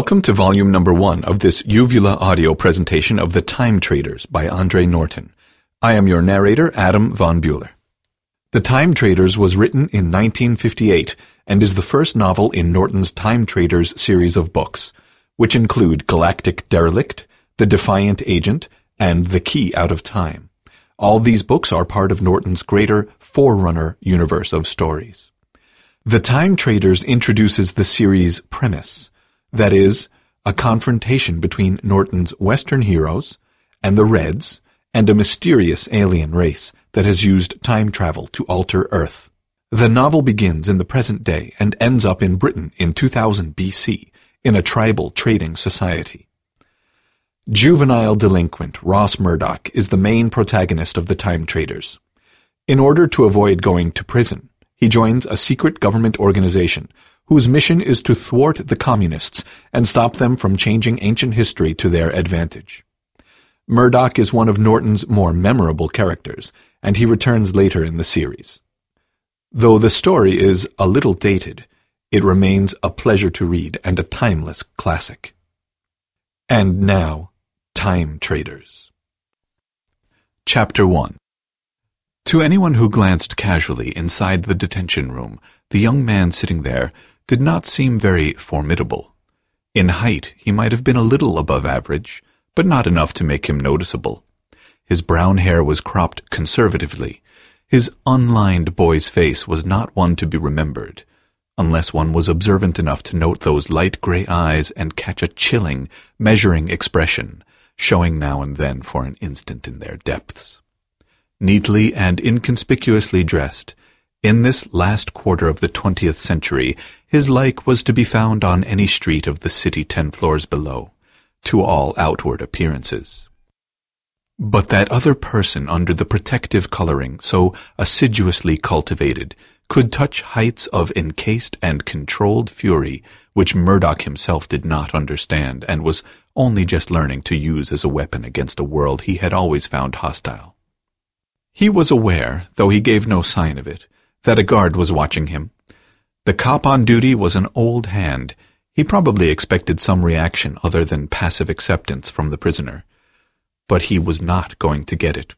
Welcome to volume number one of this Uvula audio presentation of The Time Traders by Andre Norton. I am your narrator, Adam von Bueller. The Time Traders was written in 1958 and is the first novel in Norton's Time Traders series of books, which include Galactic Derelict, The Defiant Agent, and The Key Out of Time. All these books are part of Norton's greater Forerunner universe of stories. The Time Traders introduces the series premise that is, a confrontation between Norton's Western heroes and the Reds and a mysterious alien race that has used time travel to alter Earth. The novel begins in the present day and ends up in Britain in 2000 BC in a tribal trading society. Juvenile delinquent Ross Murdoch is the main protagonist of the Time Traders. In order to avoid going to prison, he joins a secret government organization whose mission is to thwart the communists and stop them from changing ancient history to their advantage. Murdoch is one of Norton's more memorable characters, and he returns later in the series. Though the story is a little dated, it remains a pleasure to read and a timeless classic. And now, Time Traders. Chapter 1 To anyone who glanced casually inside the detention room, the young man sitting there did not seem very formidable. In height, he might have been a little above average, but not enough to make him noticeable. His brown hair was cropped conservatively. His unlined boy's face was not one to be remembered, unless one was observant enough to note those light gray eyes and catch a chilling, measuring expression, showing now and then for an instant in their depths. Neatly and inconspicuously dressed, in this last quarter of the twentieth century, his like was to be found on any street of the city ten floors below, to all outward appearances. But that other person under the protective coloring so assiduously cultivated could touch heights of encased and controlled fury which Murdoch himself did not understand and was only just learning to use as a weapon against a world he had always found hostile. He was aware, though he gave no sign of it, that a guard was watching him, the cop on duty was an old hand. He probably expected some reaction other than passive acceptance from the prisoner. But he was not going to get it.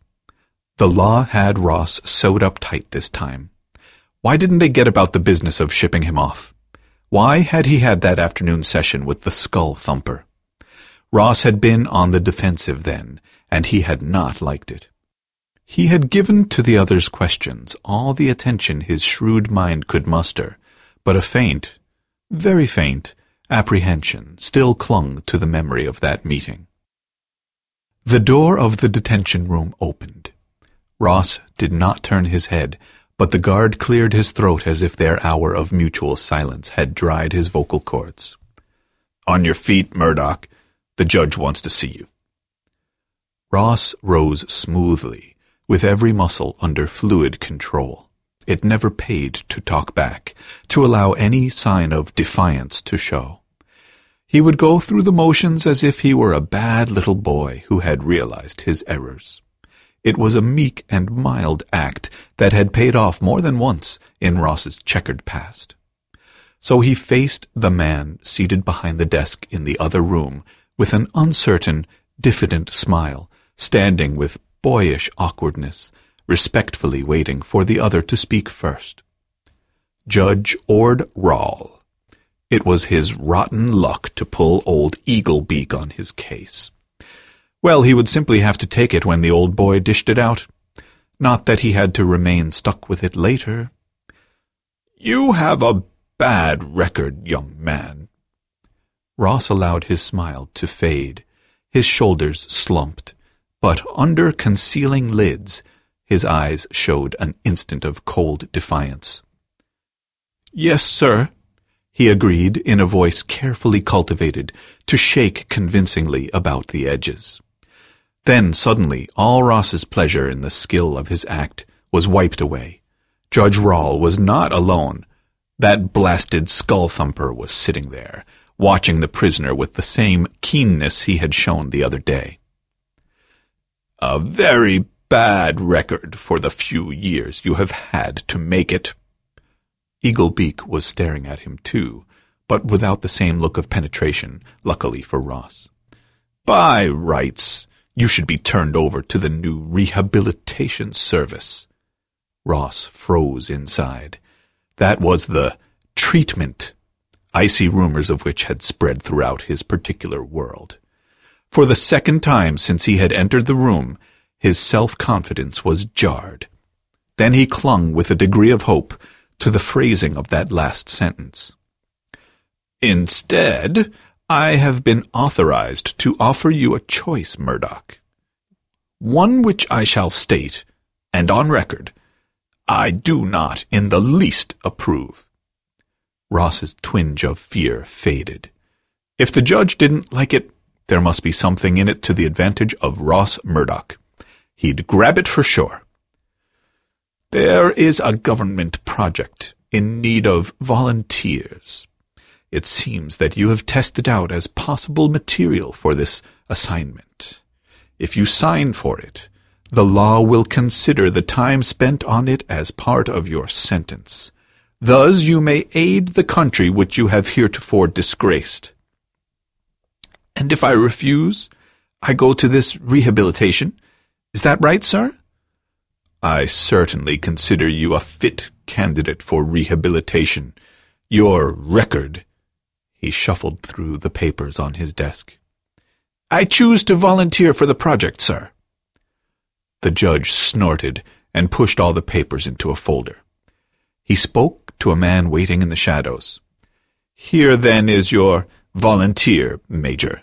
The law had Ross sewed up tight this time. Why didn't they get about the business of shipping him off? Why had he had that afternoon session with the skull thumper? Ross had been on the defensive then, and he had not liked it. He had given to the other's questions all the attention his shrewd mind could muster, but a faint, very faint, apprehension still clung to the memory of that meeting. The door of the detention room opened. Ross did not turn his head, but the guard cleared his throat as if their hour of mutual silence had dried his vocal cords. On your feet, Murdoch. The judge wants to see you. Ross rose smoothly, with every muscle under fluid control. It never paid to talk back, to allow any sign of defiance to show. He would go through the motions as if he were a bad little boy who had realized his errors. It was a meek and mild act that had paid off more than once in Ross's checkered past. So he faced the man seated behind the desk in the other room with an uncertain, diffident smile, standing with boyish awkwardness, respectfully waiting for the other to speak first. Judge Ord Rawle. It was his rotten luck to pull old Eaglebeak on his case. Well, he would simply have to take it when the old boy dished it out. Not that he had to remain stuck with it later. You have a bad record, young man. Ross allowed his smile to fade. His shoulders slumped, but under concealing lids His eyes showed an instant of cold defiance. Yes, sir, he agreed in a voice carefully cultivated to shake convincingly about the edges. Then suddenly all Ross's pleasure in the skill of his act was wiped away. Judge Rawle was not alone. That blasted skull thumper was sitting there, watching the prisoner with the same keenness he had shown the other day. A very bad record for the few years you have had to make it. Eagle Beak was staring at him too, but without the same look of penetration, luckily for Ross. By rights, you should be turned over to the new Rehabilitation Service. Ross froze inside. That was the treatment, icy rumors of which had spread throughout his particular world. For the second time since he had entered the room, his self-confidence was jarred. Then he clung with a degree of hope to the phrasing of that last sentence. Instead, I have been authorized to offer you a choice, Murdoch. One which I shall state, and on record, I do not in the least approve. Ross's twinge of fear faded. If the judge didn't like it, there must be something in it to the advantage of Ross Murdoch. He'd grab it for sure. There is a government project in need of volunteers. It seems that you have tested out as possible material for this assignment. If you sign for it, the law will consider the time spent on it as part of your sentence. Thus you may aid the country which you have heretofore disgraced. And if I refuse, I go to this rehabilitation. Is that right, sir? I certainly consider you a fit candidate for rehabilitation. Your record he shuffled through the papers on his desk. I choose to volunteer for the project, sir. The judge snorted and pushed all the papers into a folder. He spoke to a man waiting in the shadows. Here, then, is your volunteer, Major.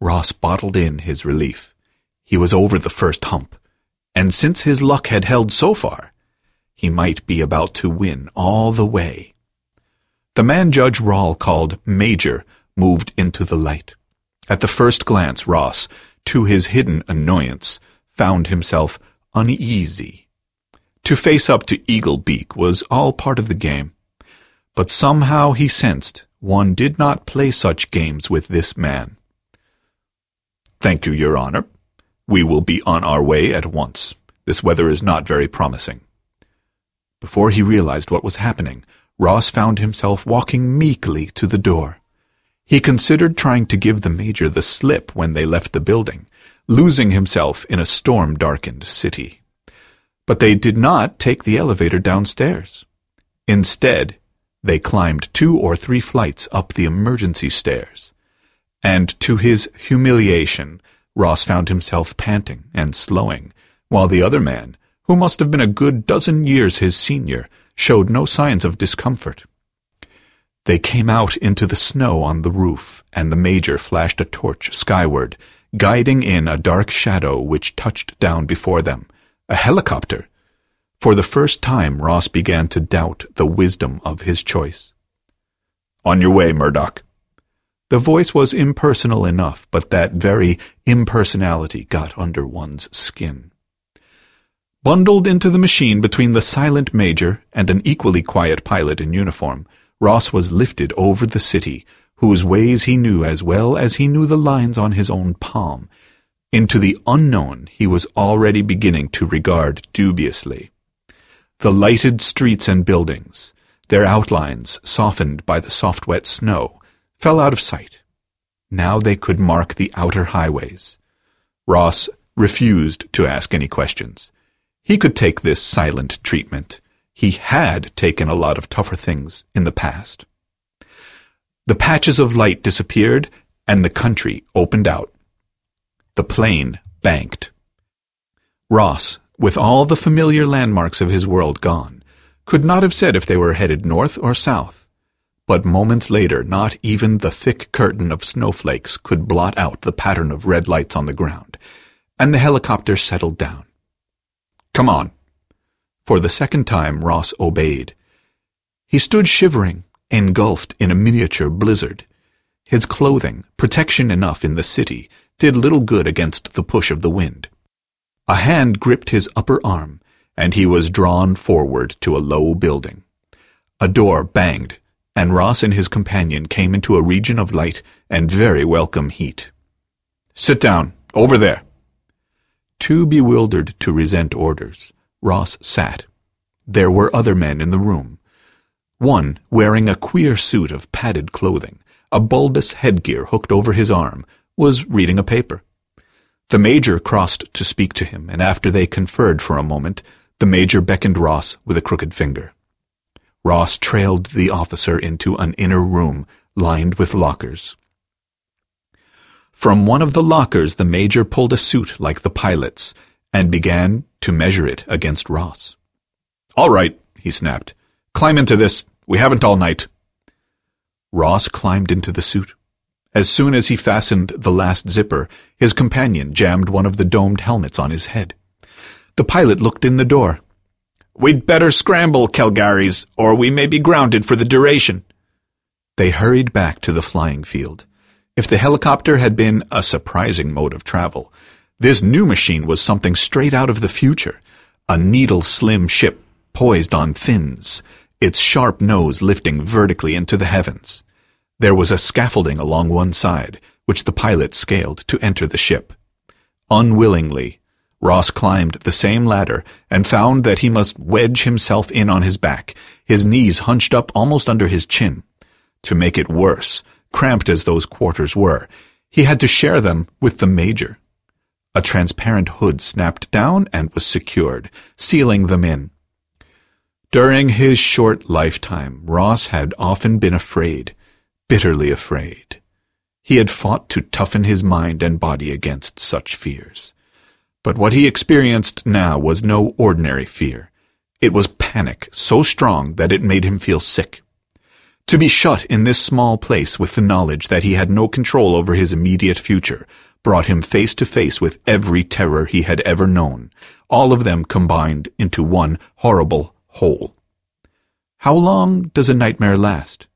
Ross bottled in his relief. He was over the first hump, and since his luck had held so far, he might be about to win all the way. The man Judge Rawle called Major moved into the light. At the first glance, Ross, to his hidden annoyance, found himself uneasy. To face up to Eagle Beak was all part of the game, but somehow he sensed one did not play such games with this man. Thank you, Your Honor. We will be on our way at once. This weather is not very promising. Before he realized what was happening, Ross found himself walking meekly to the door. He considered trying to give the Major the slip when they left the building, losing himself in a storm-darkened city. But they did not take the elevator downstairs. Instead, they climbed two or three flights up the emergency stairs. And to his humiliation, Ross found himself panting and slowing, while the other man, who must have been a good dozen years his senior, showed no signs of discomfort. They came out into the snow on the roof, and the Major flashed a torch skyward, guiding in a dark shadow which touched down before them. A helicopter! For the first time Ross began to doubt the wisdom of his choice. On your way, Murdoch. The voice was impersonal enough, but that very impersonality got under one's skin. Bundled into the machine between the silent major and an equally quiet pilot in uniform, Ross was lifted over the city, whose ways he knew as well as he knew the lines on his own palm. Into the unknown he was already beginning to regard dubiously. The lighted streets and buildings, their outlines softened by the soft wet snow, fell out of sight. Now they could mark the outer highways. Ross refused to ask any questions. He could take this silent treatment. He had taken a lot of tougher things in the past. The patches of light disappeared, and the country opened out. The plane banked. Ross, with all the familiar landmarks of his world gone, could not have said if they were headed north or south. But moments later, not even the thick curtain of snowflakes could blot out the pattern of red lights on the ground, and the helicopter settled down. Come on. For the second time, Ross obeyed. He stood shivering, engulfed in a miniature blizzard. His clothing, protection enough in the city, did little good against the push of the wind. A hand gripped his upper arm, and he was drawn forward to a low building. A door banged, and Ross and his companion came into a region of light and very welcome heat. Sit down, over there. Too bewildered to resent orders, Ross sat. There were other men in the room. One, wearing a queer suit of padded clothing, a bulbous headgear hooked over his arm, was reading a paper. The Major crossed to speak to him, and after they conferred for a moment, the Major beckoned Ross with a crooked finger. Ross trailed the officer into an inner room lined with lockers. From one of the lockers the Major pulled a suit like the pilot's and began to measure it against Ross. All right, he snapped. Climb into this. We haven't all night. Ross climbed into the suit. As soon as he fastened the last zipper, his companion jammed one of the domed helmets on his head. The pilot looked in the door. We'd better scramble, Kelgarries, or we may be grounded for the duration. They hurried back to the flying field. If the helicopter had been a surprising mode of travel, this new machine was something straight out of the future, a needle-slim ship poised on fins, its sharp nose lifting vertically into the heavens. There was a scaffolding along one side, which the pilot scaled to enter the ship. Unwillingly, Ross climbed the same ladder and found that he must wedge himself in on his back, his knees hunched up almost under his chin. To make it worse, cramped as those quarters were, he had to share them with the Major. A transparent hood snapped down and was secured, sealing them in. During his short lifetime, Ross had often been afraid, bitterly afraid. He had fought to toughen his mind and body against such fears. But what he experienced now was no ordinary fear. It was panic so strong that it made him feel sick. To be shut in this small place with the knowledge that he had no control over his immediate future brought him face to face with every terror he had ever known, all of them combined into one horrible whole. How long does a nightmare last?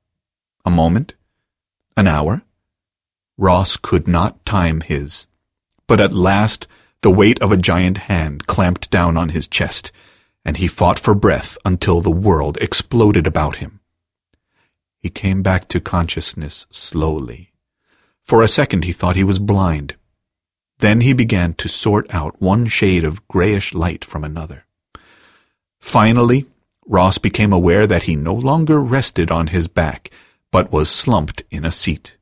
A moment? An hour? Ross could not time his. But at last the weight of a giant hand clamped down on his chest, and he fought for breath until the world exploded about him. He came back to consciousness slowly. For a second he thought he was blind. Then he began to sort out one shade of grayish light from another. Finally, Ross became aware that he no longer rested on his back, but was slumped in a seat.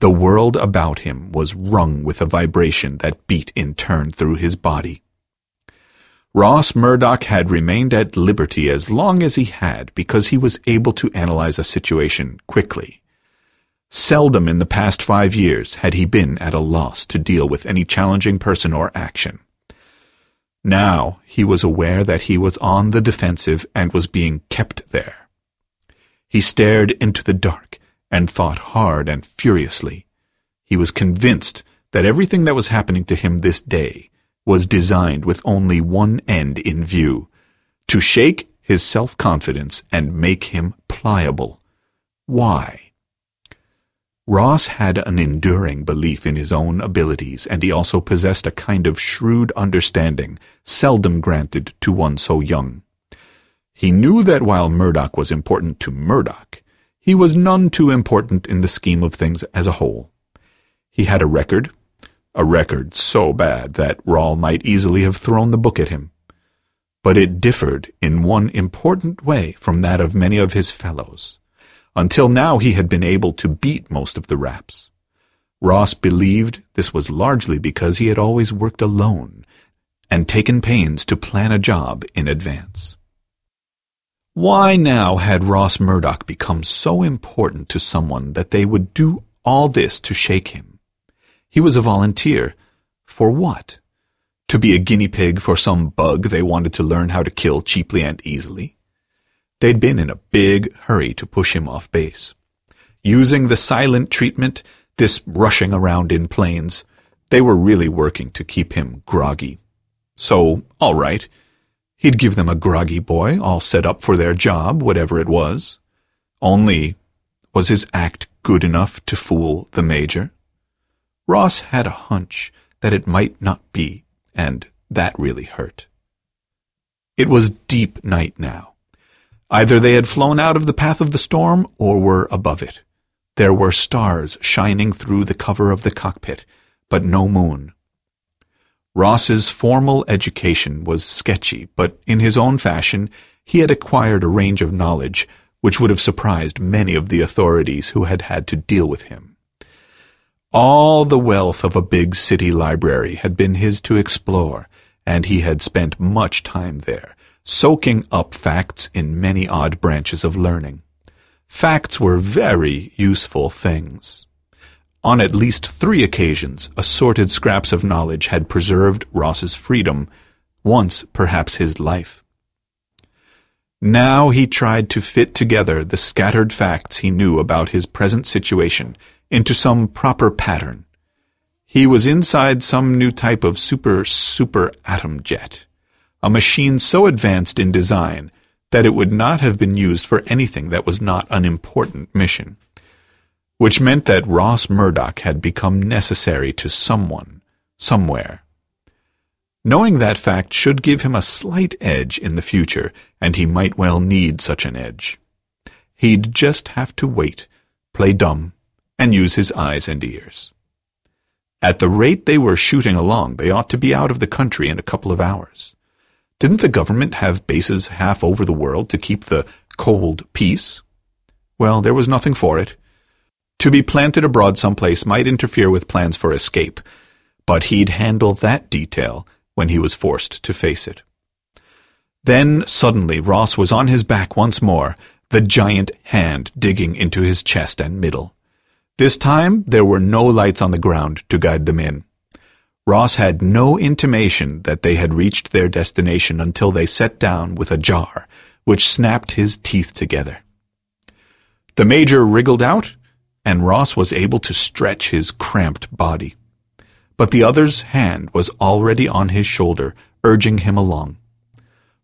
The world about him was wrung with a vibration that beat in turn through his body. Ross Murdoch had remained at liberty as long as he had because he was able to analyze a situation quickly. Seldom in the past five years had he been at a loss to deal with any challenging person or action. Now he was aware that he was on the defensive and was being kept there. He stared into the dark and thought hard and furiously. He was convinced that everything that was happening to him this day was designed with only one end in view, to shake his self-confidence and make him pliable. Why? Ross had an enduring belief in his own abilities, and he also possessed a kind of shrewd understanding seldom granted to one so young. He knew that while Murdoch was important to Murdoch, he was none too important in the scheme of things as a whole. He had a record, a record so bad that Rawle might easily have thrown the book at him. But it differed in one important way from that of many of his fellows. Until now he had been able to beat most of the raps. Ross believed this was largely because he had always worked alone and taken pains to plan a job in advance. Why now had Ross Murdoch become so important to someone that they would do all this to shake him? He was a volunteer. For what? To be a guinea pig for some bug they wanted to learn how to kill cheaply and easily? They'd been in a big hurry to push him off base. Using the silent treatment, this rushing around in planes, they were really working to keep him groggy. So, all right. He'd give them a groggy boy, all set up for their job, whatever it was. Only, was his act good enough to fool the Major? Ross had a hunch that it might not be, and that really hurt. It was deep night now. Either they had flown out of the path of the storm or were above it. There were stars shining through the cover of the cockpit, but no moon. Ross's formal education was sketchy, but in his own fashion he had acquired a range of knowledge which would have surprised many of the authorities who had had to deal with him. All the wealth of a big city library had been his to explore, and he had spent much time there, soaking up facts in many odd branches of learning. Facts were very useful things. On at least three occasions, assorted scraps of knowledge had preserved Ross's freedom, once perhaps his life. Now he tried to fit together the scattered facts he knew about his present situation into some proper pattern. He was inside some new type of super super atom jet, a machine so advanced in design that it would not have been used for anything that was not an important mission, which meant that Ross Murdoch had become necessary to someone, somewhere. Knowing that fact should give him a slight edge in the future, and he might well need such an edge. He'd just have to wait, play dumb, and use his eyes and ears. At the rate they were shooting along, they ought to be out of the country in a couple of hours. Didn't the government have bases half over the world to keep the cold peace? Well, there was nothing for it. To be planted abroad someplace might interfere with plans for escape, but he'd handle that detail when he was forced to face it. Then, suddenly, Ross was on his back once more, the giant hand digging into his chest and middle. This time there were no lights on the ground to guide them in. Ross had no intimation that they had reached their destination until they set down with a jar, which snapped his teeth together. The Major wriggled out, and Ross was able to stretch his cramped body but the other's hand was already on his shoulder, urging him along.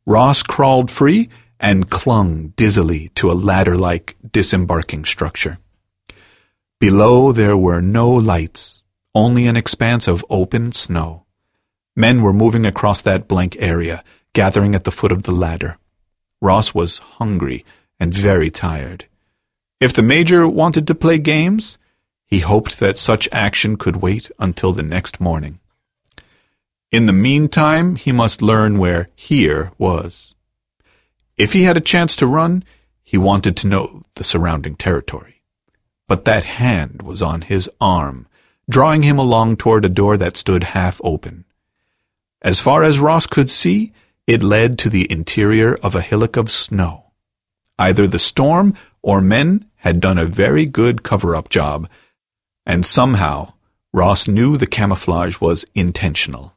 Ross crawled free and clung dizzily to a ladder-like disembarking structure. Below there were no lights, only an expanse of open snow. Men were moving across that blank area, gathering at the foot of the ladder. Ross was hungry and very tired. If the Major wanted to play games, he hoped that such action could wait until the next morning. In the meantime, he must learn where here was. If he had a chance to run, he wanted to know the surrounding territory. But that hand was on his arm, drawing him along toward a door that stood half open. As far as Ross could see, it led to the interior of a hillock of snow. Either the storm or men had done a very good cover-up job, and somehow Ross knew the camouflage was intentional.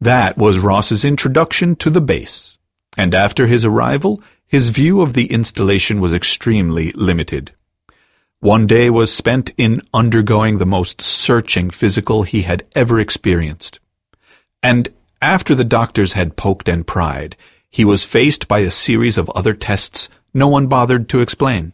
That was Ross's introduction to the base, and after his arrival, his view of the installation was extremely limited. One day was spent in undergoing the most searching physical he had ever experienced. And after the doctors had poked and pried, he was faced by a series of other tests no one bothered to explain.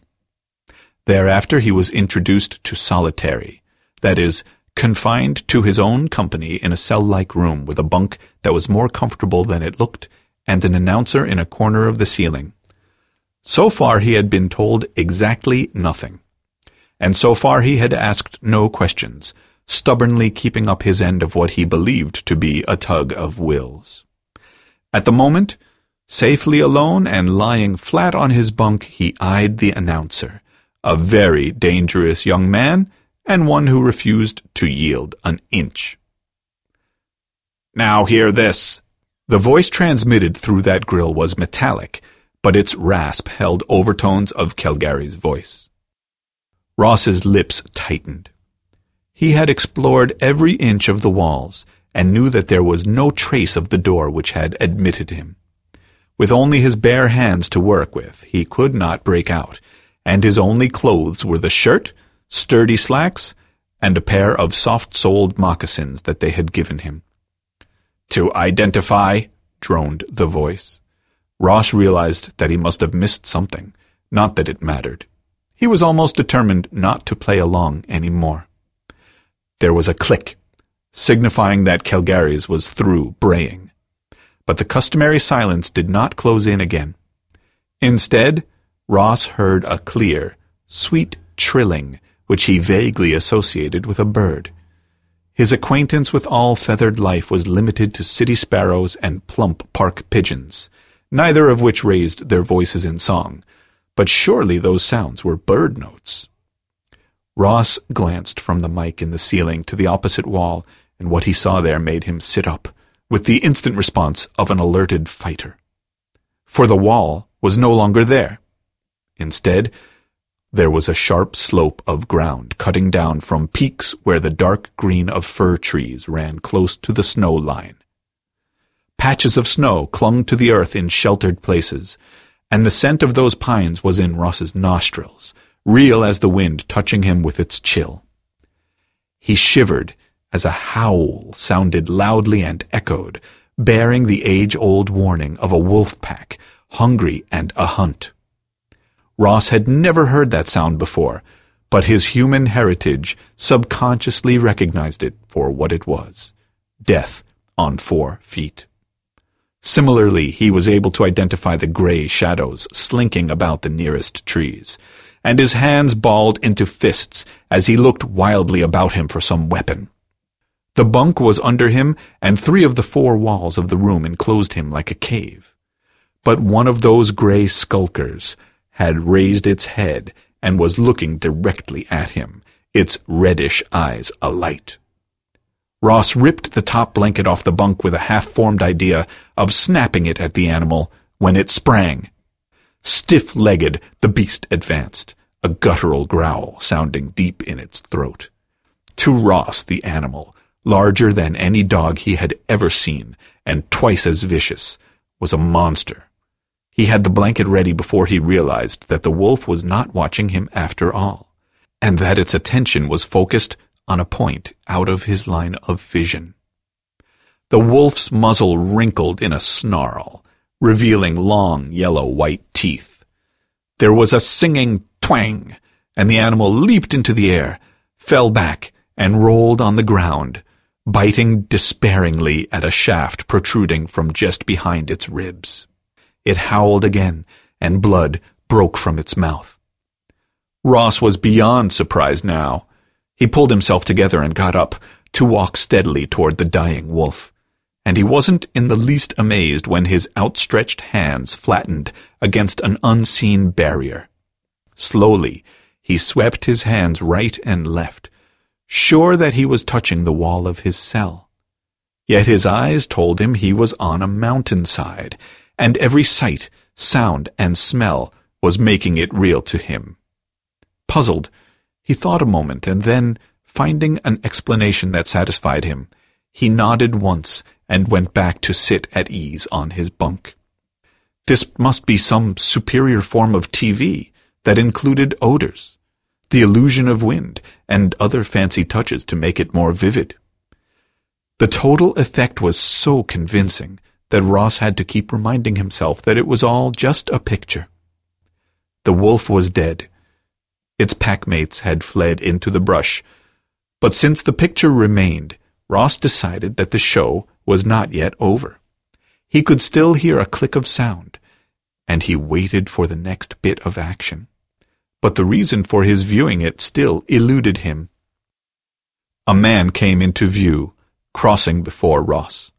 Thereafter he was introduced to solitary, that is, confined to his own company in a cell-like room with a bunk that was more comfortable than it looked and an announcer in a corner of the ceiling. So far he had been told exactly nothing, and so far he had asked no questions, stubbornly keeping up his end of what he believed to be a tug of wills. At the moment, safely alone and lying flat on his bunk, he eyed the announcer, a very dangerous young man, and one who refused to yield an inch. Now hear this. The voice transmitted through that grill was metallic, but its rasp held overtones of Kelgarries' voice. Ross's lips tightened. He had explored every inch of the walls, and knew that there was no trace of the door which had admitted him. With only his bare hands to work with, he could not break out, and his only clothes were the shirt, sturdy slacks, and a pair of soft-soled moccasins that they had given him. To identify, droned the voice. Ross realized that he must have missed something, not that it mattered. He was almost determined not to play along any more. There was a click, signifying that Kelgarries was through braying. But the customary silence did not close in again. Instead, Ross heard a clear, sweet trilling which he vaguely associated with a bird. His acquaintance with all feathered life was limited to city sparrows and plump park pigeons, neither of which raised their voices in song, but surely those sounds were bird notes. Ross glanced from the mic in the ceiling to the opposite wall, and what he saw there made him sit up, with the instant response of an alerted fighter. For the wall was no longer there. Instead, there was a sharp slope of ground cutting down from peaks where the dark green of fir trees ran close to the snow line. Patches of snow clung to the earth in sheltered places, and the scent of those pines was in Ross's nostrils, real as the wind touching him with its chill. He shivered as a howl sounded loudly and echoed, bearing the age-old warning of a wolf pack, hungry and a hunt. Ross had never heard that sound before, but his human heritage subconsciously recognized it for what it was death on four feet. Similarly, he was able to identify the gray shadows slinking about the nearest trees, and his hands balled into fists as he looked wildly about him for some weapon. The bunk was under him, and three of the four walls of the room enclosed him like a cave. But one of those gray skulkers had raised its head and was looking directly at him, its reddish eyes alight. Ross ripped the top blanket off the bunk with a half-formed idea of snapping it at the animal when it sprang. Stiff-legged, the beast advanced, a guttural growl sounding deep in its throat. To Ross, the animal, larger than any dog he had ever seen, and twice as vicious, was a monster. He had the blanket ready before he realized that the wolf was not watching him after all, and that its attention was focused on a point out of his line of vision. The wolf's muzzle wrinkled in a snarl, revealing long yellow-white teeth. There was a singing twang, and the animal leaped into the air, fell back, and rolled on the ground, biting despairingly at a shaft protruding from just behind its ribs. It howled again, and blood broke from its mouth. Ross was beyond surprised now. He pulled himself together and got up to walk steadily toward the dying wolf, and he wasn't in the least amazed when his outstretched hands flattened against an unseen barrier. Slowly, he swept his hands right and left, sure that he was touching the wall of his cell. Yet his eyes told him he was on a mountainside, and every sight, sound, and smell was making it real to him. Puzzled, he thought a moment, and then, finding an explanation that satisfied him, he nodded once and went back to sit at ease on his bunk. This must be some superior form of TV that included odors, the illusion of wind, and other fancy touches to make it more vivid. The total effect was so convincing that Ross had to keep reminding himself that it was all just a picture. The wolf was dead. Its packmates had fled into the brush, but since the picture remained, Ross decided that the show was not yet over. He could still hear a click of sound, and he waited for the next bit of action. But the reason for his viewing it still eluded him. A man came into view, crossing before Ross.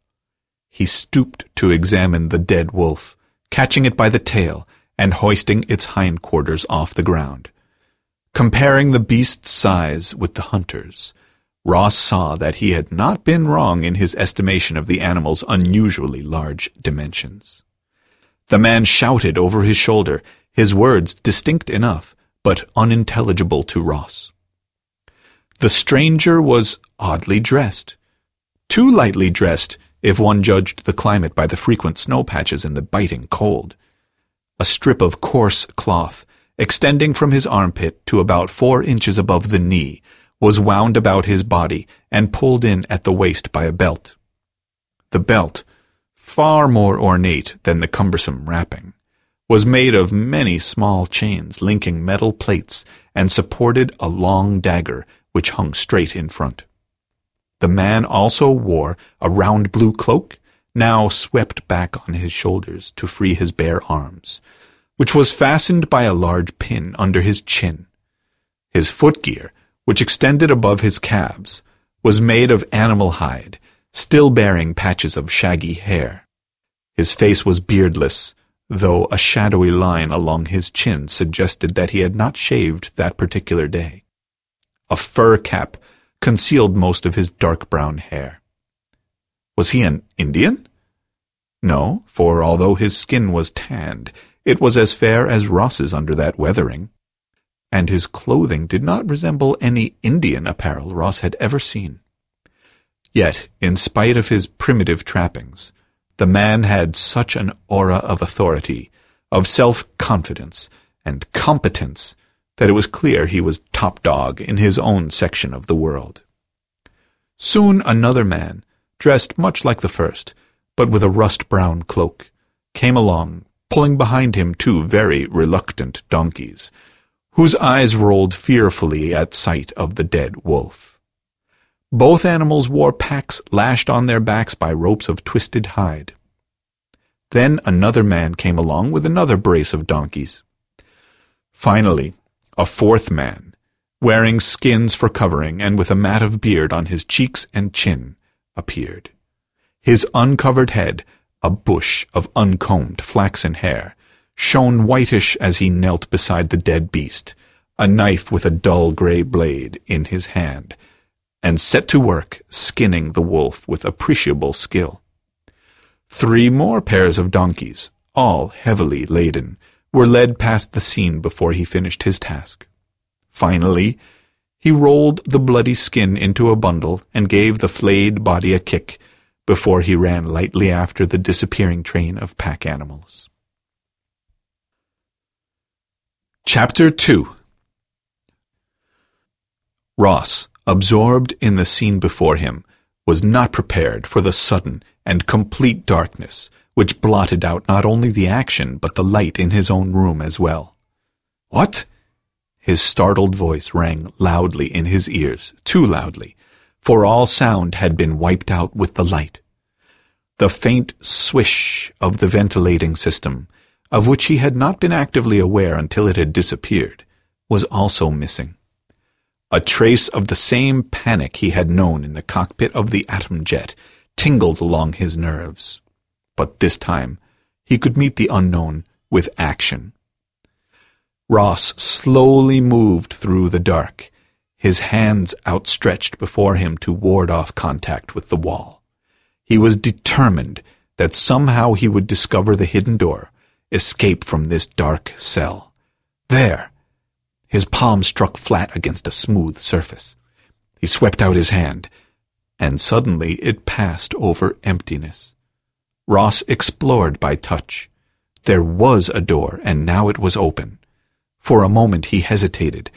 He stooped to examine the dead wolf, catching it by the tail and hoisting its hindquarters off the ground. Comparing the beast's size with the hunter's, Ross saw that he had not been wrong in his estimation of the animal's unusually large dimensions. The man shouted over his shoulder, his words distinct enough, but unintelligible to Ross. The stranger was oddly dressed, too lightly dressed if one judged the climate by the frequent snow patches and the biting cold. A strip of coarse cloth, extending from his armpit to about four inches above the knee, was wound about his body and pulled in at the waist by a belt. The belt, far more ornate than the cumbersome wrapping, was made of many small chains linking metal plates and supported a long dagger which hung straight in front. The man also wore a round blue cloak, now swept back on his shoulders to free his bare arms, which was fastened by a large pin under his chin. His footgear, which extended above his calves, was made of animal hide, still bearing patches of shaggy hair. His face was beardless, though a shadowy line along his chin suggested that he had not shaved that particular day. A fur cap concealed most of his dark brown hair. Was he an Indian? No, for although his skin was tanned, it was as fair as Ross's under that weathering, and his clothing did not resemble any Indian apparel Ross had ever seen. Yet, in spite of his primitive trappings, the man had such an aura of authority, of self-confidence, and competence that it was clear he was top dog in his own section of the world. Soon another man, dressed much like the first, but with a rust-brown cloak, came along, pulling behind him two very reluctant donkeys, whose eyes rolled fearfully at sight of the dead wolf. Both animals wore packs lashed on their backs by ropes of twisted hide. Then another man came along with another brace of donkeys. Finally, a fourth man, wearing skins for covering and with a mat of beard on his cheeks and chin, appeared. His uncovered head, a bush of uncombed flaxen hair, shone whitish as he knelt beside the dead beast, a knife with a dull grey blade in his hand, and set to work skinning the wolf with appreciable skill. Three more pairs of donkeys, all heavily laden, were led past the scene before he finished his task. Finally, he rolled the bloody skin into a bundle and gave the flayed body a kick before he ran lightly after the disappearing train of pack animals. Chapter 2 Ross, absorbed in the scene before him, was not prepared for the sudden and complete darkness which blotted out not only the action but the light in his own room as well. What? His startled voice rang loudly in his ears, too loudly, for all sound had been wiped out with the light. The faint swish of the ventilating system, of which he had not been actively aware until it had disappeared, was also missing. A trace of the same panic he had known in the cockpit of the atom jet tingled along his nerves. But this time he could meet the unknown with action. Ross slowly moved through the dark, his hands outstretched before him to ward off contact with the wall. He was determined that somehow he would discover the hidden door, escape from this dark cell. There, his palm struck flat against a smooth surface. He swept out his hand, and suddenly it passed over emptiness. Ross explored by touch. There was a door, and now it was open. For a moment he hesitated,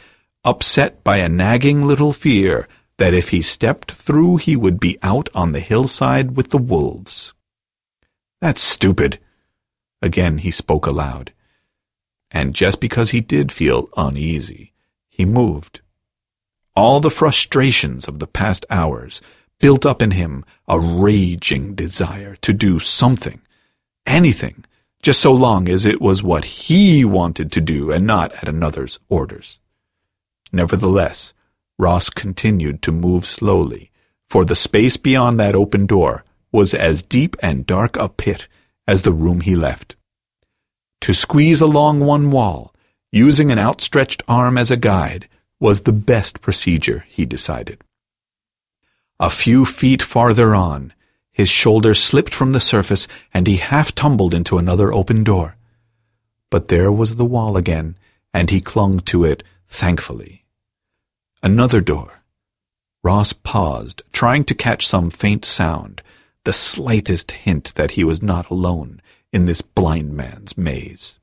upset by a nagging little fear that if he stepped through he would be out on the hillside with the wolves. That's stupid. Again he spoke aloud and just because he did feel uneasy, he moved. All the frustrations of the past hours built up in him a raging desire to do something, anything, just so long as it was what he wanted to do and not at another's orders. Nevertheless, Ross continued to move slowly, for the space beyond that open door was as deep and dark a pit as the room he left. To squeeze along one wall, using an outstretched arm as a guide, was the best procedure, he decided. A few feet farther on, his shoulder slipped from the surface and he half tumbled into another open door. But there was the wall again, and he clung to it thankfully. Another door. Ross paused, trying to catch some faint sound, the slightest hint that he was not alone, in this blind man's maze.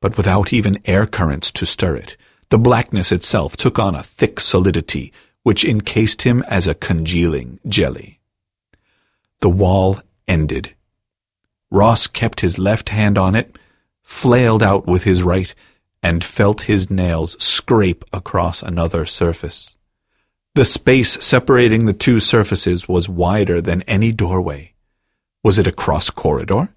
But without even air currents to stir it, the blackness itself took on a thick solidity which encased him as a congealing jelly. The wall ended. Ross kept his left hand on it, flailed out with his right, and felt his nails scrape across another surface. The space separating the two surfaces was wider than any doorway. Was it a cross corridor?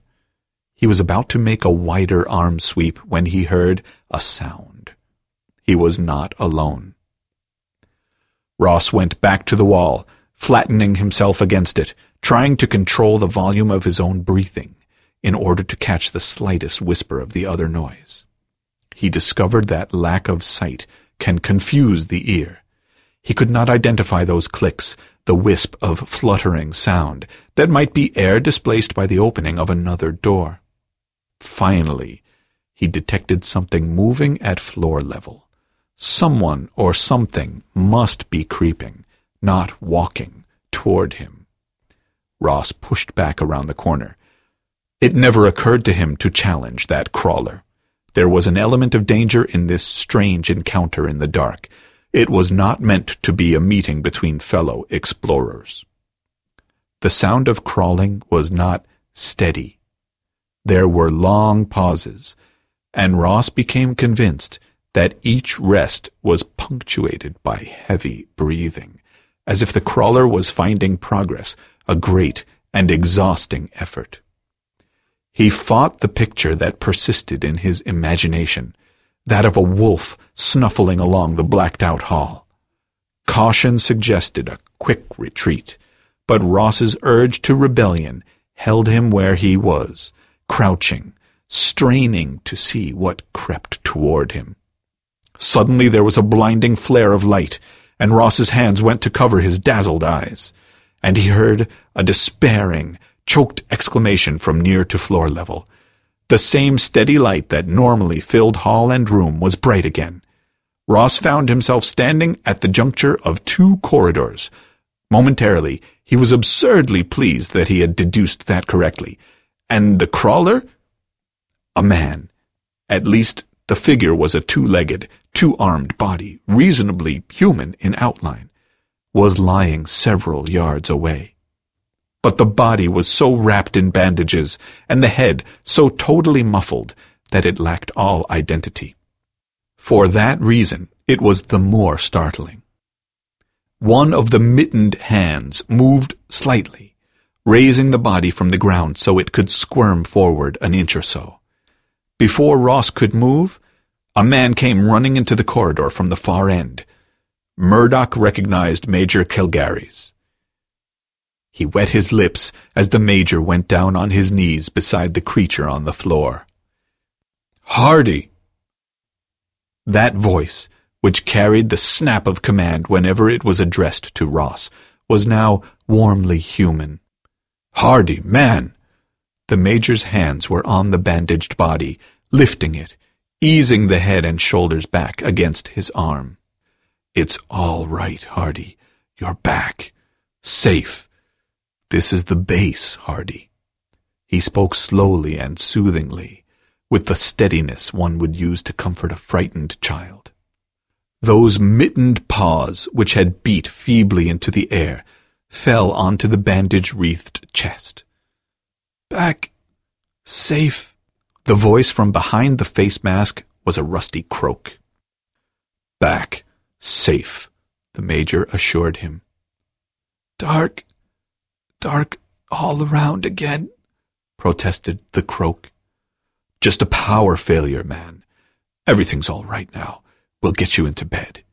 He was about to make a wider arm sweep when he heard a sound. He was not alone. Ross went back to the wall, flattening himself against it, trying to control the volume of his own breathing in order to catch the slightest whisper of the other noise. He discovered that lack of sight can confuse the ear. He could not identify those clicks, the wisp of fluttering sound that might be air displaced by the opening of another door. Finally, he detected something moving at floor level. Someone or something must be creeping, not walking, toward him. Ross pushed back around the corner. It never occurred to him to challenge that crawler. There was an element of danger in this strange encounter in the dark. It was not meant to be a meeting between fellow explorers. The sound of crawling was not steady. There were long pauses, and Ross became convinced that each rest was punctuated by heavy breathing, as if the crawler was finding progress, a great and exhausting effort. He fought the picture that persisted in his imagination, that of a wolf snuffling along the blacked-out hall. Caution suggested a quick retreat, but Ross's urge to rebellion held him where he was, crouching, straining to see what crept toward him. Suddenly there was a blinding flare of light, and Ross's hands went to cover his dazzled eyes, and he heard a despairing, choked exclamation from near to floor level. The same steady light that normally filled hall and room was bright again. Ross found himself standing at the juncture of two corridors. Momentarily, he was absurdly pleased that he had deduced that correctly. And the crawler? A man. At least the figure was a two-legged, two-armed body, reasonably human in outline, was lying several yards away. But the body was so wrapped in bandages, and the head so totally muffled, that it lacked all identity. For that reason, it was the more startling. One of the mittened hands moved slightly, raising the body from the ground so it could squirm forward an inch or so. Before Ross could move, a man came running into the corridor from the far end. Murdoch recognized Major Kelgarries. He wet his lips as the Major went down on his knees beside the creature on the floor. Hardy! That voice, which carried the snap of command whenever it was addressed to Ross, was now warmly human. Hardy, man! The Major's hands were on the bandaged body, lifting it, easing the head and shoulders back against his arm. It's all right, Hardy. You're back. Safe. This is the base, Hardy. He spoke slowly and soothingly, with the steadiness one would use to comfort a frightened child. Those mittened paws, which had beat feebly into the air, fell onto the bandage-wreathed chest. Back. Safe. The voice from behind the face mask was a rusty croak. Back. Safe, the Major assured him. Dark. Dark all around again, protested the croak. Just a power failure, man. Everything's all right now. We'll get you into bed.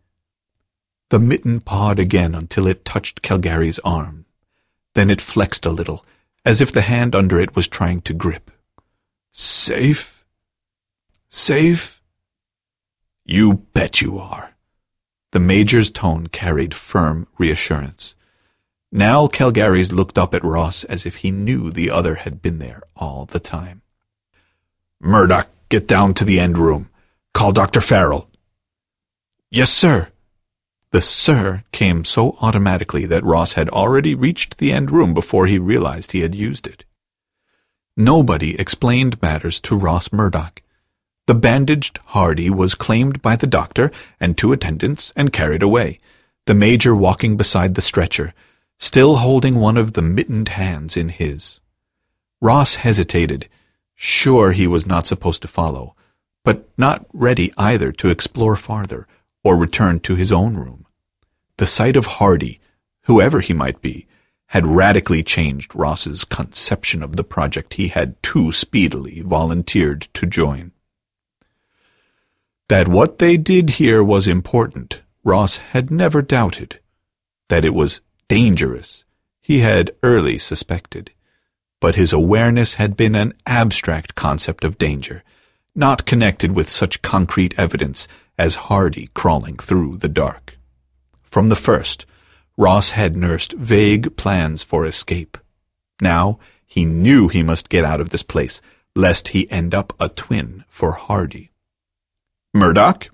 The mitten pawed again until it touched Kelgarries' arm. Then it flexed a little, as if the hand under it was trying to grip. Safe? Safe? You bet you are. The Major's tone carried firm reassurance. Now Kelgarries looked up at Ross as if he knew the other had been there all the time. Murdoch, get down to the end room. Call Dr. Farrell. Yes, sir. The sir came so automatically that Ross had already reached the end room before he realized he had used it. Nobody explained matters to Ross Murdoch. The bandaged Hardy was claimed by the doctor and two attendants and carried away, the Major walking beside the stretcher, still holding one of the mittened hands in his. Ross hesitated, sure he was not supposed to follow, but not ready either to explore farther or return to his own room. The sight of Hardy, whoever he might be, had radically changed Ross's conception of the project he had too speedily volunteered to join. That what they did here was important, Ross had never doubted. That it was dangerous, he had early suspected. But his awareness had been an abstract concept of danger, not connected with such concrete evidence as Hardy crawling through the dark. From the first, Ross had nursed vague plans for escape. Now he knew he must get out of this place, lest he end up a twin for Hardy. Murdoch?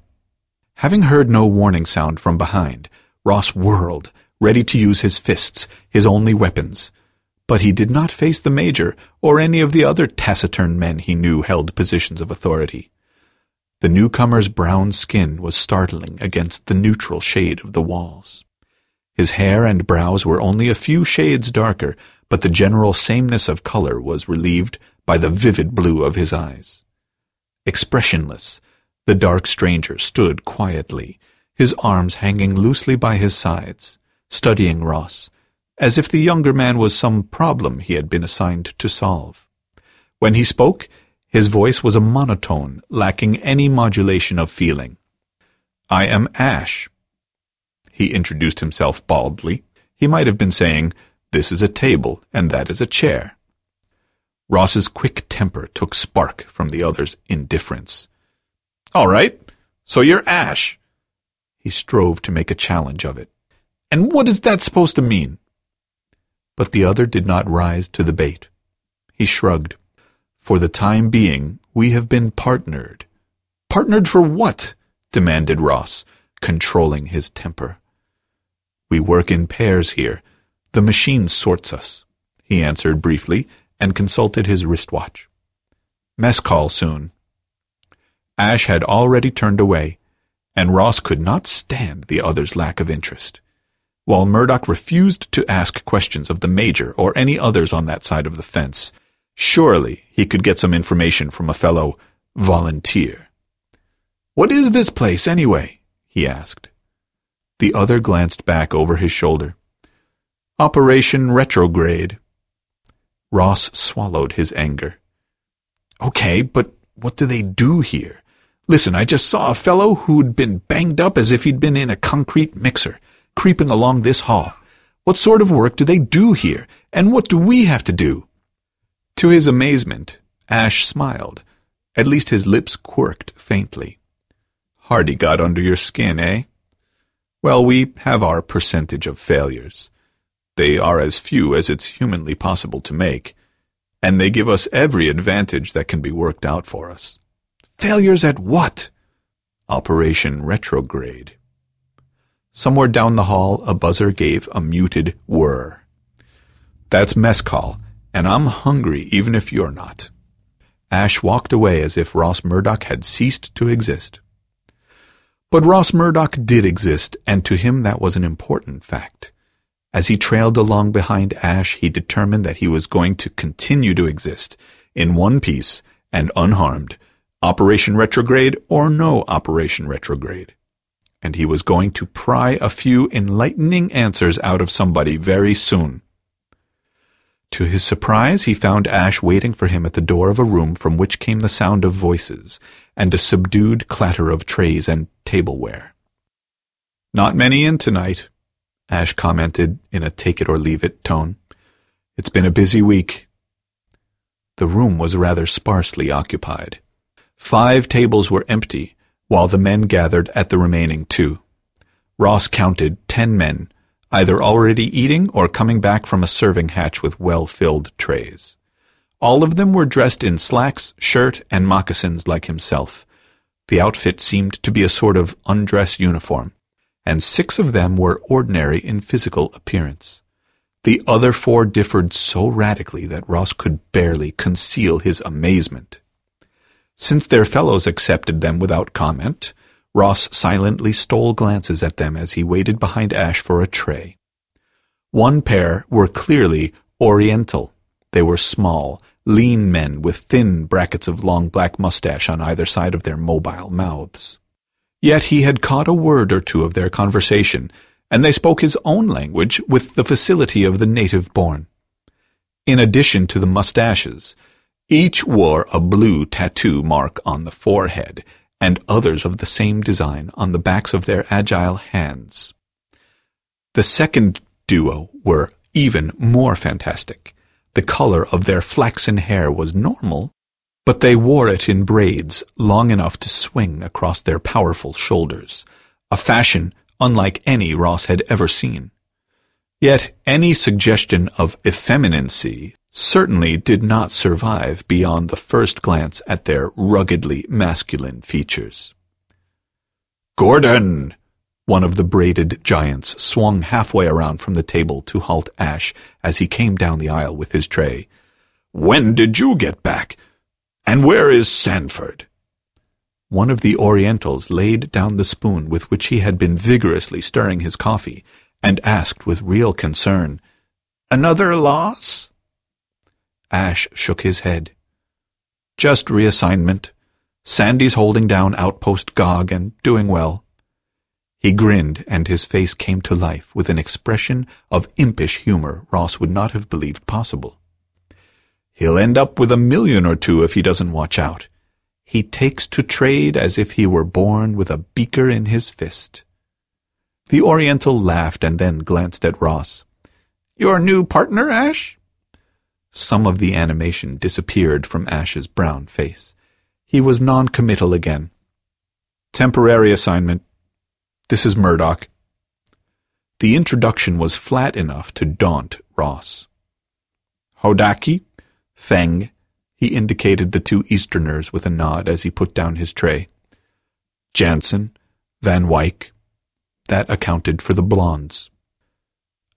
Having heard no warning sound from behind, Ross whirled, ready to use his fists, his only weapons. But he did not face the Major or any of the other taciturn men he knew held positions of authority. The newcomer's brown skin was startling against the neutral shade of the walls. His hair and brows were only a few shades darker, but the general sameness of color was relieved by the vivid blue of his eyes. Expressionless, the dark stranger stood quietly, his arms hanging loosely by his sides, studying Ross, as if the younger man was some problem he had been assigned to solve. When he spoke, his voice was a monotone, lacking any modulation of feeling. I am Ashe. He introduced himself baldly. He might have been saying, This is a table, and that is a chair. Ross's quick temper took spark from the other's indifference. All right, so you're Ashe. He strove to make a challenge of it. And what is that supposed to mean? But the other did not rise to the bait. He shrugged. For the time being, we have been partnered. Partnered for what? demanded Ross, controlling his temper. We work in pairs here. The machine sorts us, he answered briefly, and consulted his wristwatch. Mess call soon. Ashe had already turned away, and Ross could not stand the other's lack of interest. While Murdoch refused to ask questions of the Major or any others on that side of the fence, surely he could get some information from a fellow volunteer. What is this place, anyway? he asked. The other glanced back over his shoulder. Operation Retrograde. Ross swallowed his anger. Okay, but what do they do here? Listen, I just saw a fellow who'd been banged up as if he'd been in a concrete mixer, creeping along this hall. What sort of work do they do here, and what do we have to do? To his amazement, Ashe smiled. At least his lips quirked faintly. Hardy got under your skin, eh? Well, we have our percentage of failures. They are as few as it's humanly possible to make, and they give us every advantage that can be worked out for us. Failures at what? Operation Retrograde. Somewhere down the hall, a buzzer gave a muted whir. That's mess call, and I'm hungry even if you're not. Ashe walked away as if Ross Murdoch had ceased to exist. But Ross Murdoch did exist, and to him that was an important fact. As he trailed along behind Ashe, he determined that he was going to continue to exist, in one piece and unharmed, Operation Retrograde or no Operation Retrograde. And he was going to pry a few enlightening answers out of somebody very soon. To his surprise, he found Ashe waiting for him at the door of a room from which came the sound of voices and a subdued clatter of trays and tableware. Not many in tonight, Ashe commented in a take-it-or-leave-it tone. It's been a busy week. The room was rather sparsely occupied. Five tables were empty, while the men gathered at the remaining two. Ross counted ten men, either already eating or coming back from a serving hatch with well-filled trays. All of them were dressed in slacks, shirt, and moccasins like himself. The outfit seemed to be a sort of undress uniform, and six of them were ordinary in physical appearance. The other four differed so radically that Ross could barely conceal his amazement. Since their fellows accepted them without comment, Ross silently stole glances at them as he waited behind Ashe for a tray. One pair were clearly Oriental. They were small, lean men with thin brackets of long black mustache on either side of their mobile mouths. Yet he had caught a word or two of their conversation, and they spoke his own language with the facility of the native born. In addition to the mustaches, each wore a blue tattoo mark on the forehead, and others of the same design on the backs of their agile hands. The second duo were even more fantastic. The color of their flaxen hair was normal, but they wore it in braids long enough to swing across their powerful shoulders, a fashion unlike any Ross had ever seen. Yet any suggestion of effeminacy certainly did not survive beyond the first glance at their ruggedly masculine features. Gordon! One of the braided giants swung halfway around from the table to halt Ashe as he came down the aisle with his tray. When did you get back? And where is Sanford? One of the Orientals laid down the spoon with which he had been vigorously stirring his coffee and asked with real concern, Another loss? Ashe shook his head. Just reassignment. Sandy's holding down Outpost Gog and doing well. He grinned, and his face came to life with an expression of impish humor Ross would not have believed possible. He'll end up with a million or two if he doesn't watch out. He takes to trade as if he were born with a beaker in his fist. The Oriental laughed and then glanced at Ross. Your new partner, Ashe? Some of the animation disappeared from Ashe's brown face. He was non-committal again. Temporary assignment. This is Murdoch. The introduction was flat enough to daunt Ross. Hodaki, Feng, he indicated the two Easterners with a nod as he put down his tray. Jansen, Van Wyck. That accounted for the blondes.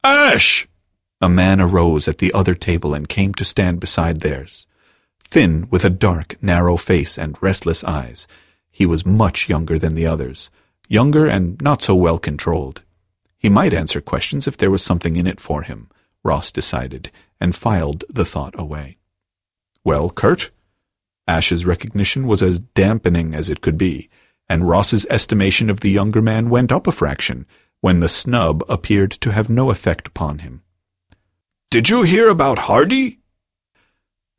Ashe! A man arose at the other table and came to stand beside theirs. Thin, with a dark, narrow face and restless eyes, he was much younger than the others, younger and not so well controlled. He might answer questions if there was something in it for him, Ross decided, and filed the thought away. Well, Kurt? Ashe's recognition was as dampening as it could be, and Ross's estimation of the younger man went up a fraction when the snub appeared to have no effect upon him. Did you hear about Hardy?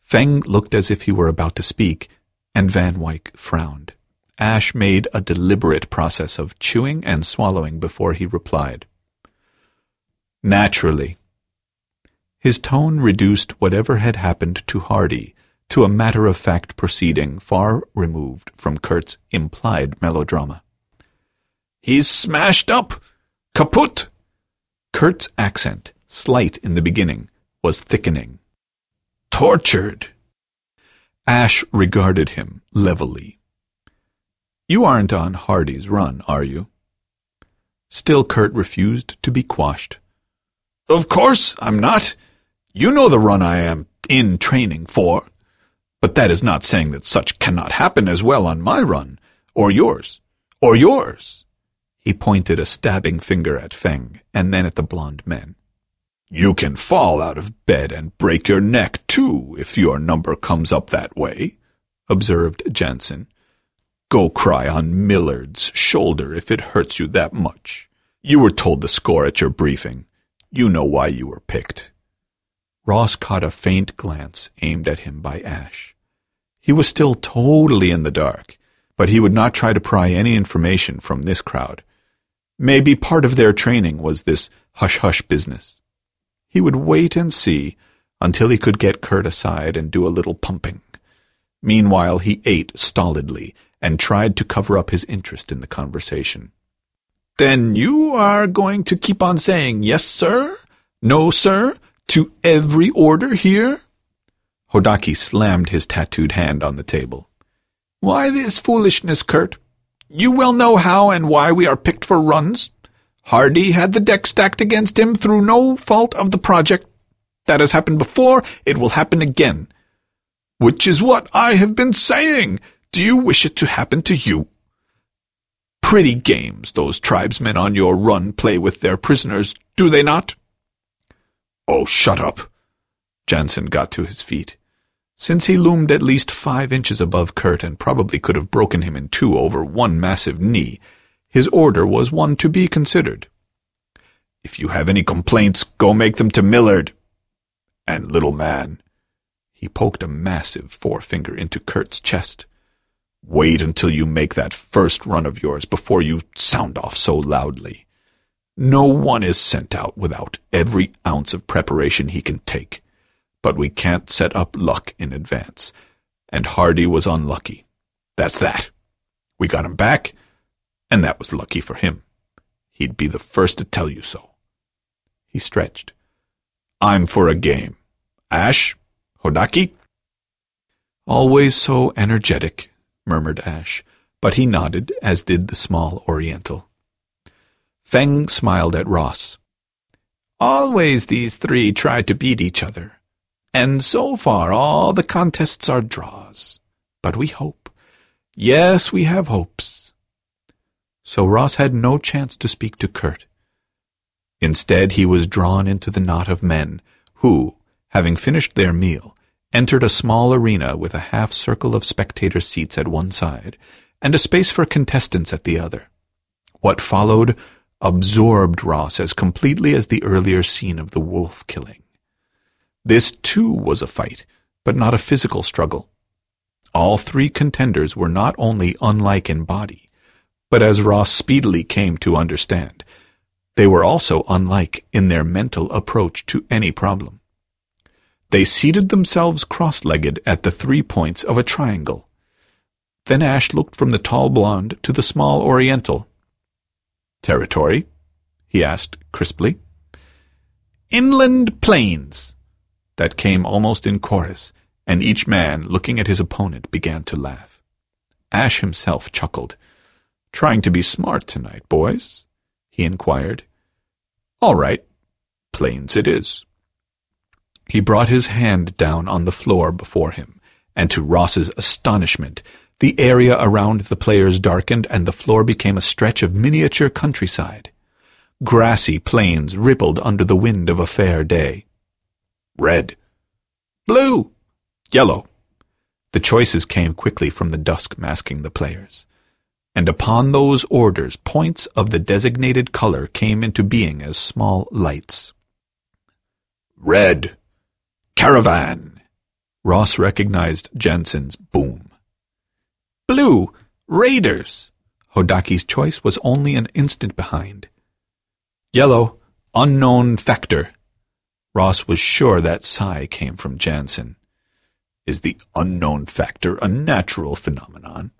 Feng looked as if he were about to speak, and Van Wyck frowned. Ashe made a deliberate process of chewing and swallowing before he replied. Naturally. His tone reduced whatever had happened to Hardy to a matter-of-fact proceeding far removed from Kurt's implied melodrama. He's smashed up! Kaput! Kurt's accent slight in the beginning, was thickening. Tortured. Ashe regarded him levelly. You aren't on Hardy's run, are you? Still Kurt refused to be quashed. Of course I'm not. You know the run I am in training for. But that is not saying that such cannot happen as well on my run, or yours, or yours. He pointed a stabbing finger at Feng, and then at the blond men. You can fall out of bed and break your neck, too, if your number comes up that way, observed Jansen. Go cry on Millard's shoulder if it hurts you that much. You were told the score at your briefing. You know why you were picked. Ross caught a faint glance aimed at him by Ashe. He was still totally in the dark, but he would not try to pry any information from this crowd. Maybe part of their training was this hush-hush business. He would wait and see until he could get Kurt aside and do a little pumping. Meanwhile, he ate stolidly and tried to cover up his interest in the conversation. Then you are going to keep on saying yes, sir, no, sir, to every order here? Hodaki slammed his tattooed hand on the table. Why this foolishness, Kurt? You well know how and why we are picked for runs. Hardy had the deck stacked against him through no fault of the project. That has happened before, it will happen again. Which is what I have been saying. Do you wish it to happen to you? Pretty games those tribesmen on your run play with their prisoners, do they not? Oh, shut up! Jansen got to his feet. Since he loomed at least five inches above Kurt and probably could have broken him in two over one massive knee, his order was one to be considered. If you have any complaints, go make them to Millard. And, little man, he poked a massive forefinger into Kurt's chest. Wait until you make that first run of yours before you sound off so loudly. No one is sent out without every ounce of preparation he can take, but we can't set up luck in advance, and Hardy was unlucky. That's that. We got him back, and that was lucky for him. He'd be the first to tell you so. He stretched. I'm for a game. Ashe? Hodaki? Always so energetic, murmured Ashe, but he nodded, as did the small Oriental. Feng smiled at Ross. Always these three try to beat each other, and so far all the contests are draws. But we hope. Yes, we have hopes. So Ross had no chance to speak to Kurt. Instead, he was drawn into the knot of men who, having finished their meal, entered a small arena with a half circle of spectator seats at one side and a space for contestants at the other. What followed absorbed Ross as completely as the earlier scene of the wolf killing. This, too, was a fight, but not a physical struggle. All three contenders were not only unlike in body, but as Ross speedily came to understand, they were also unlike in their mental approach to any problem. They seated themselves cross-legged at the three points of a triangle. Then Ashe looked from the tall blonde to the small Oriental. Territory? he asked crisply. Inland plains. That came almost in chorus, and each man, looking at his opponent, began to laugh. Ashe himself chuckled. Trying to be smart tonight, boys? he inquired. All right, plains it is. He brought his hand down on the floor before him, and to Ross's astonishment, the area around the players darkened and the floor became a stretch of miniature countryside. Grassy plains rippled under the wind of a fair day. Red. Blue. Yellow. The choices came quickly from the dusk masking the players. And upon those orders points of the designated color came into being as small lights. Red. Caravan! Ross recognized Jansen's boom. Blue! Raiders! Hodaki's choice was only an instant behind. Yellow, unknown factor. Ross was sure that sigh came from Jansen. Is the unknown factor a natural phenomenon?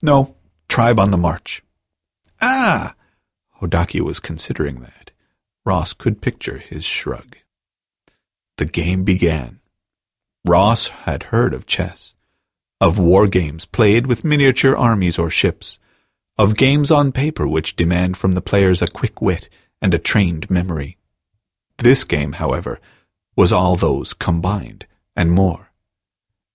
No, tribe on the march. Ah! Hodaki was considering that. Ross could picture his shrug. The game began. Ross had heard of chess, of war games played with miniature armies or ships, of games on paper which demand from the players a quick wit and a trained memory. This game, however, was all those combined, and more.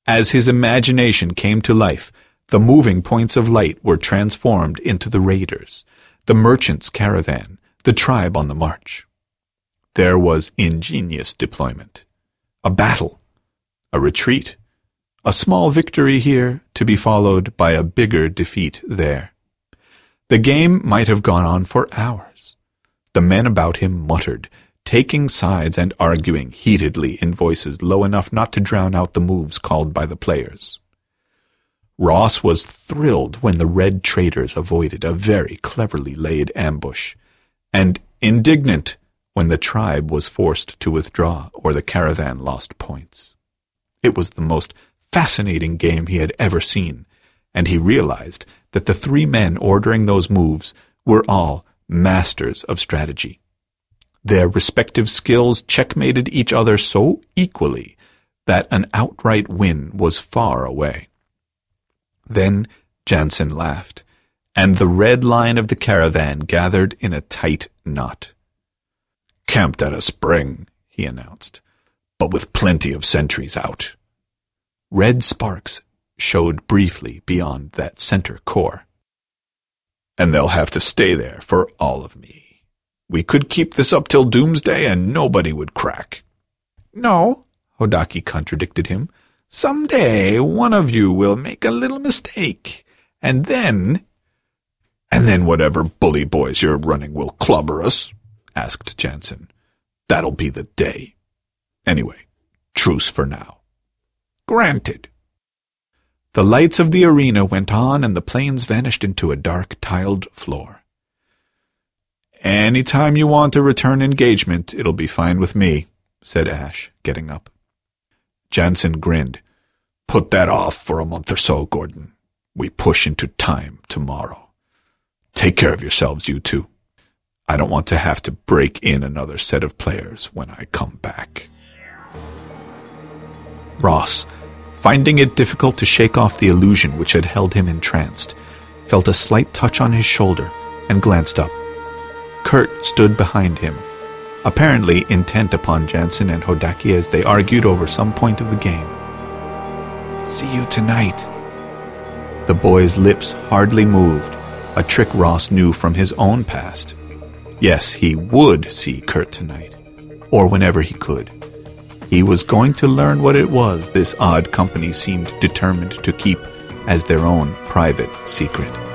As his imagination came to life, the moving points of light were transformed into the raiders, the merchant's caravan, the tribe on the march. There was ingenious deployment. A battle. A retreat. A small victory here, to be followed by a bigger defeat there. The game might have gone on for hours. The men about him muttered, taking sides and arguing heatedly in voices low enough not to drown out the moves called by the players. Ross was thrilled when the red traders avoided a very cleverly laid ambush, and indignant when the tribe was forced to withdraw or the caravan lost points. It was the most fascinating game he had ever seen, and he realized that the three men ordering those moves were all masters of strategy. Their respective skills checkmated each other so equally that an outright win was far away. Then Jansen laughed, and the red line of the caravan gathered in a tight knot. Camped at a spring, he announced, but with plenty of sentries out. Red sparks showed briefly beyond that center core. And they'll have to stay there for all of me. We could keep this up till doomsday and nobody would crack. No, Hodaki contradicted him. Some day one of you will make a little mistake, and then... And then whatever bully boys you're running will clobber us? asked Jansen. That'll be the day. Anyway, truce for now. Granted. The lights of the arena went on and the plains vanished into a dark tiled floor. Any time you want to return engagement, it'll be fine with me, said Ashe, getting up. Jansen grinned. Put that off for a month or so, Gordon. We push into time tomorrow. Take care of yourselves, you two. I don't want to have to break in another set of players when I come back. Ross, finding it difficult to shake off the illusion which had held him entranced, felt a slight touch on his shoulder and glanced up. Kurt stood behind him, apparently intent upon Jansen and Hodaki as they argued over some point of the game. See you tonight. The boy's lips hardly moved, a trick Ross knew from his own past. Yes, he would see Kurt tonight, or whenever he could. He was going to learn what it was this odd company seemed determined to keep as their own private secret.